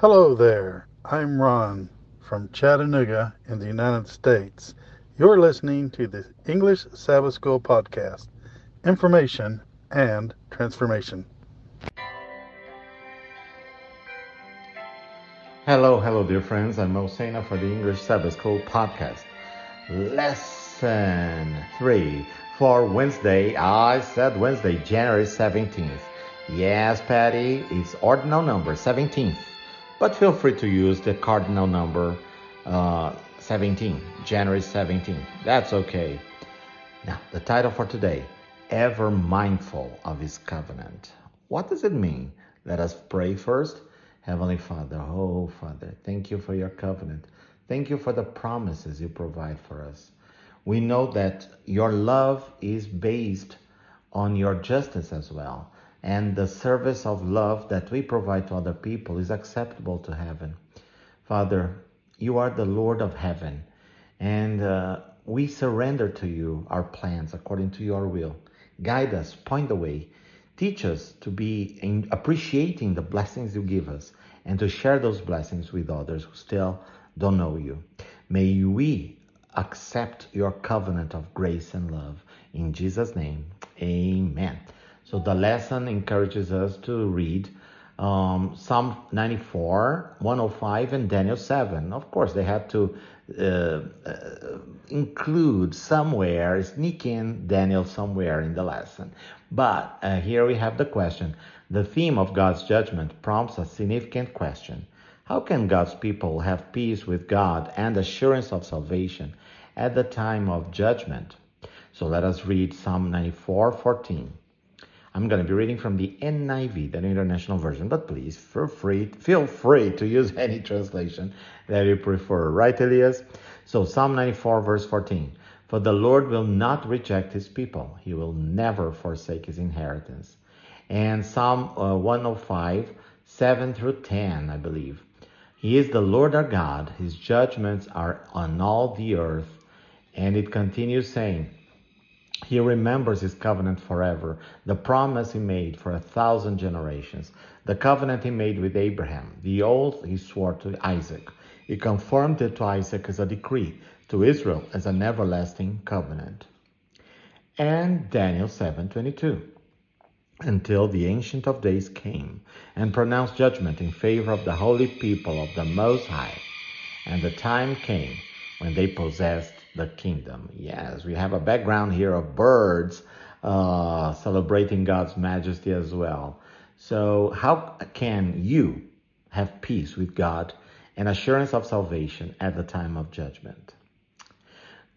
Hello there. I'm Ron from Chattanooga in the United States. You're listening to the English Sabbath School podcast Information and Transformation. Hello, hello, dear friends. I'm Mosena for the English Sabbath School podcast. Lesson 3 for Wednesday. I said Wednesday, January 17th. Yes, Patty, it's ordinal number 17th but feel free to use the cardinal number uh, 17, January 17. That's okay. Now, the title for today Ever Mindful of His Covenant. What does it mean? Let us pray first. Heavenly Father, oh Father, thank you for your covenant. Thank you for the promises you provide for us. We know that your love is based on your justice as well and the service of love that we provide to other people is acceptable to heaven. Father, you are the Lord of heaven, and uh, we surrender to you our plans according to your will. Guide us, point the way, teach us to be in appreciating the blessings you give us and to share those blessings with others who still don't know you. May we accept your covenant of grace and love. In Jesus' name, amen. So the lesson encourages us to read um, Psalm 94, 105, and Daniel 7. Of course, they had to uh, uh, include somewhere, sneak in Daniel somewhere in the lesson. But uh, here we have the question. The theme of God's judgment prompts a significant question. How can God's people have peace with God and assurance of salvation at the time of judgment? So let us read Psalm 94, 14. I'm going to be reading from the NIV, the International Version, but please feel free, feel free to use any translation that you prefer. Right, Elias? So Psalm 94, verse 14. For the Lord will not reject his people. He will never forsake his inheritance. And Psalm uh, 105, 7 through 10, I believe. He is the Lord our God. His judgments are on all the earth. And it continues saying, he remembers his covenant forever, the promise he made for a thousand generations, the covenant he made with Abraham, the oath he swore to Isaac. He confirmed it to Isaac as a decree, to Israel as an everlasting covenant. And Daniel 7:22 until the ancient of days came and pronounced judgment in favor of the holy people of the most high and the time came when they possessed the kingdom. Yes, we have a background here of birds uh, celebrating God's majesty as well. So, how can you have peace with God and assurance of salvation at the time of judgment?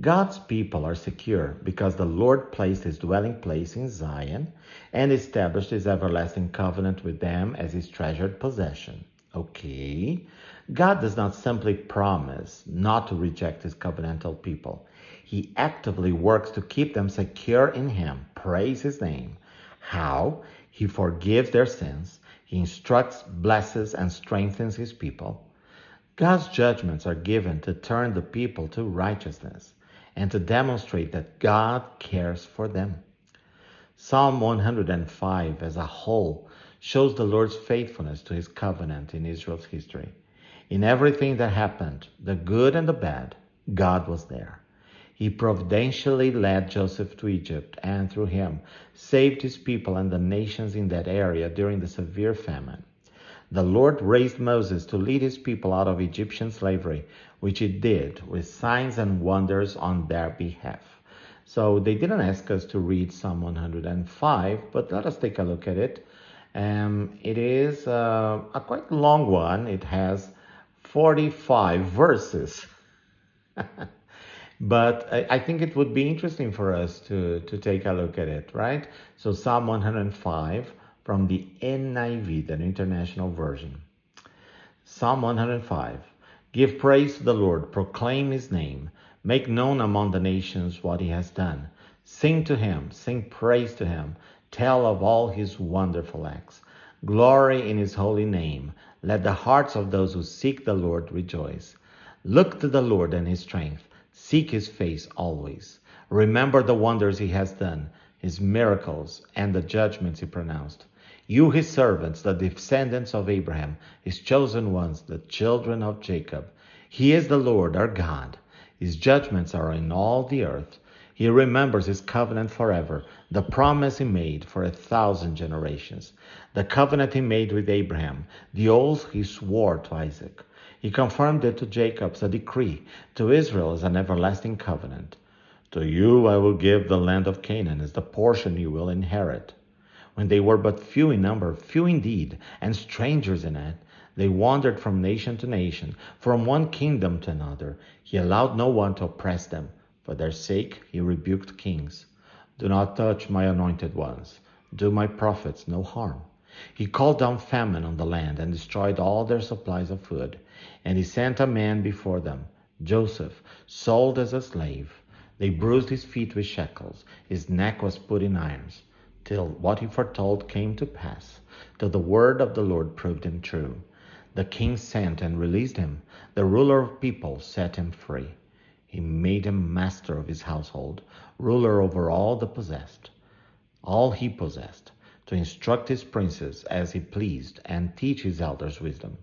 God's people are secure because the Lord placed his dwelling place in Zion and established his everlasting covenant with them as his treasured possession. Okay. God does not simply promise not to reject his covenantal people. He actively works to keep them secure in him. Praise his name. How? He forgives their sins. He instructs, blesses, and strengthens his people. God's judgments are given to turn the people to righteousness and to demonstrate that God cares for them. Psalm 105 as a whole shows the Lord's faithfulness to his covenant in Israel's history. In everything that happened, the good and the bad, God was there. He providentially led Joseph to Egypt and through him saved his people and the nations in that area during the severe famine. The Lord raised Moses to lead his people out of Egyptian slavery, which he did with signs and wonders on their behalf. So they didn't ask us to read Psalm 105, but let us take a look at it. Um, it is uh, a quite long one. It has 45 verses. but I, I, think it would be interesting for us to, to take a look at it, right? So Psalm 105 from the NIV, the International Version. Psalm 105. Give praise to the Lord, proclaim his name, make known among the nations what he has done. Sing to him, sing praise to him Tell of all his wonderful acts. Glory in his holy name. Let the hearts of those who seek the Lord rejoice. Look to the Lord and his strength. Seek his face always. Remember the wonders he has done, his miracles, and the judgments he pronounced. You, his servants, the descendants of Abraham, his chosen ones, the children of Jacob. He is the Lord our God. His judgments are in all the earth. He remembers his covenant forever, the promise he made for a thousand generations, the covenant he made with Abraham, the oath he swore to Isaac. He confirmed it to Jacob as a decree, to Israel as an everlasting covenant. To you I will give the land of Canaan as the portion you will inherit. When they were but few in number, few indeed, and strangers in it, they wandered from nation to nation, from one kingdom to another. He allowed no one to oppress them. For their sake he rebuked kings. Do not touch my anointed ones. Do my prophets no harm. He called down famine on the land and destroyed all their supplies of food. And he sent a man before them, Joseph, sold as a slave. They bruised his feet with shackles, his neck was put in irons, till what he foretold came to pass, till the word of the Lord proved him true. The king sent and released him. The ruler of people set him free. He made him master of his household, ruler over all the possessed, all he possessed, to instruct his princes as he pleased and teach his elders wisdom.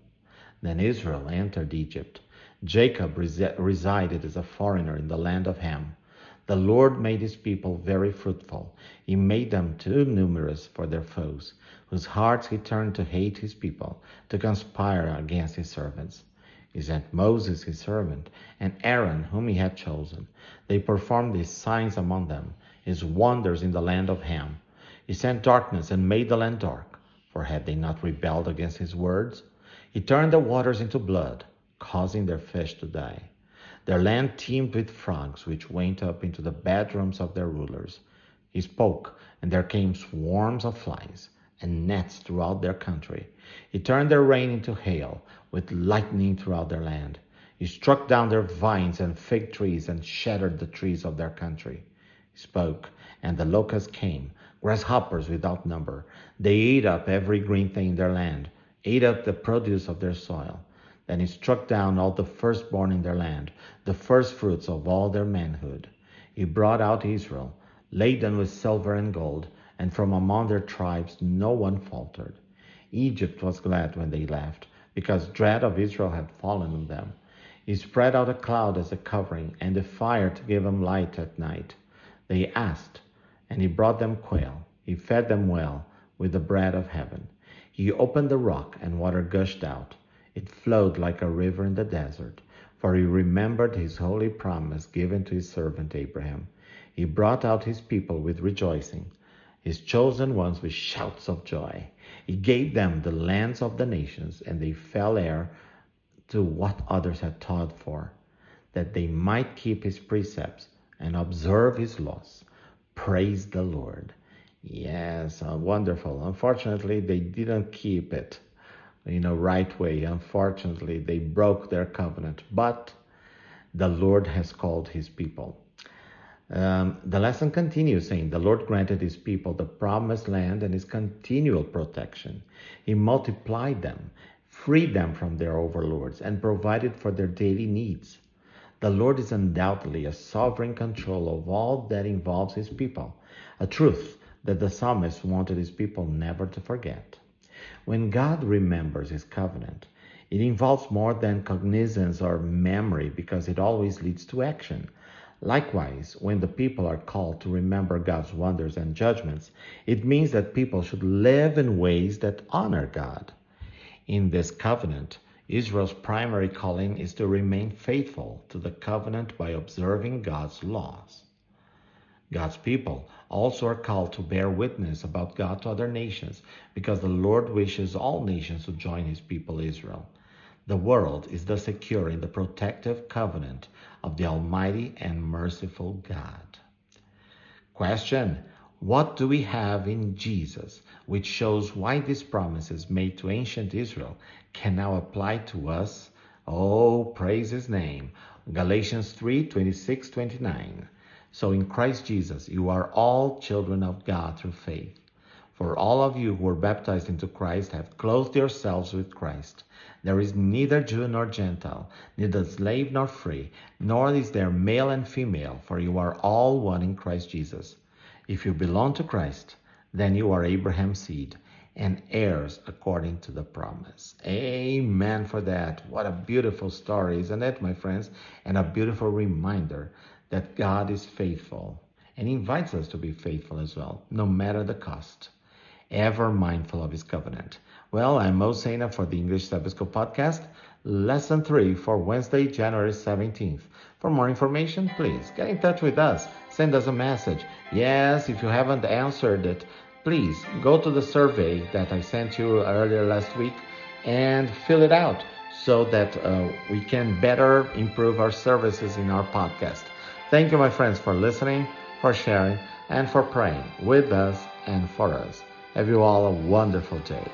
Then Israel entered Egypt. Jacob resided as a foreigner in the land of Ham. The Lord made his people very fruitful. He made them too numerous for their foes, whose hearts he turned to hate his people, to conspire against his servants. He sent Moses his servant, and Aaron whom he had chosen. They performed his signs among them, his wonders in the land of Ham. He sent darkness and made the land dark, for had they not rebelled against his words? He turned the waters into blood, causing their fish to die. Their land teemed with frogs, which went up into the bedrooms of their rulers. He spoke, and there came swarms of flies and gnats throughout their country. He turned their rain into hail, with lightning throughout their land. He struck down their vines and fig trees and shattered the trees of their country. He spoke, and the locusts came, grasshoppers without number. They ate up every green thing in their land, ate up the produce of their soil. Then he struck down all the firstborn in their land, the firstfruits of all their manhood. He brought out Israel, laden with silver and gold, and from among their tribes no one faltered. Egypt was glad when they left because dread of Israel had fallen on them. He spread out a cloud as a covering, and a fire to give them light at night. They asked, and he brought them quail. He fed them well with the bread of heaven. He opened the rock, and water gushed out. It flowed like a river in the desert, for he remembered his holy promise given to his servant Abraham. He brought out his people with rejoicing, his chosen ones with shouts of joy. He gave them the lands of the nations, and they fell heir to what others had taught for, that they might keep his precepts and observe his laws. Praise the Lord. Yes, uh, wonderful. Unfortunately, they didn't keep it in a right way. Unfortunately, they broke their covenant, but the Lord has called his people. Um, the lesson continues saying the Lord granted his people the promised land and his continual protection. He multiplied them, freed them from their overlords, and provided for their daily needs. The Lord is undoubtedly a sovereign control of all that involves his people, a truth that the psalmist wanted his people never to forget. When God remembers his covenant, it involves more than cognizance or memory because it always leads to action. Likewise, when the people are called to remember God's wonders and judgments, it means that people should live in ways that honor God. In this covenant, Israel's primary calling is to remain faithful to the covenant by observing God's laws. God's people also are called to bear witness about God to other nations because the Lord wishes all nations to join his people Israel. The world is thus secure in the protective covenant of the Almighty and merciful God. Question What do we have in Jesus which shows why these promises made to ancient Israel can now apply to us? Oh, praise his name. Galatians 3 26 29. So in Christ Jesus, you are all children of God through faith. For all of you who were baptized into Christ have clothed yourselves with Christ. There is neither Jew nor Gentile, neither slave nor free, nor is there male and female, for you are all one in Christ Jesus. If you belong to Christ, then you are Abraham's seed, and heirs according to the promise. Amen for that. What a beautiful story, isn't it, my friends? And a beautiful reminder that God is faithful and invites us to be faithful as well, no matter the cost. Ever mindful of his covenant. Well, I'm Mo Sena for the English Sabbath podcast, lesson three for Wednesday, January 17th. For more information, please get in touch with us. Send us a message. Yes, if you haven't answered it, please go to the survey that I sent you earlier last week and fill it out so that uh, we can better improve our services in our podcast. Thank you, my friends, for listening, for sharing, and for praying with us and for us. Have you all a wonderful day.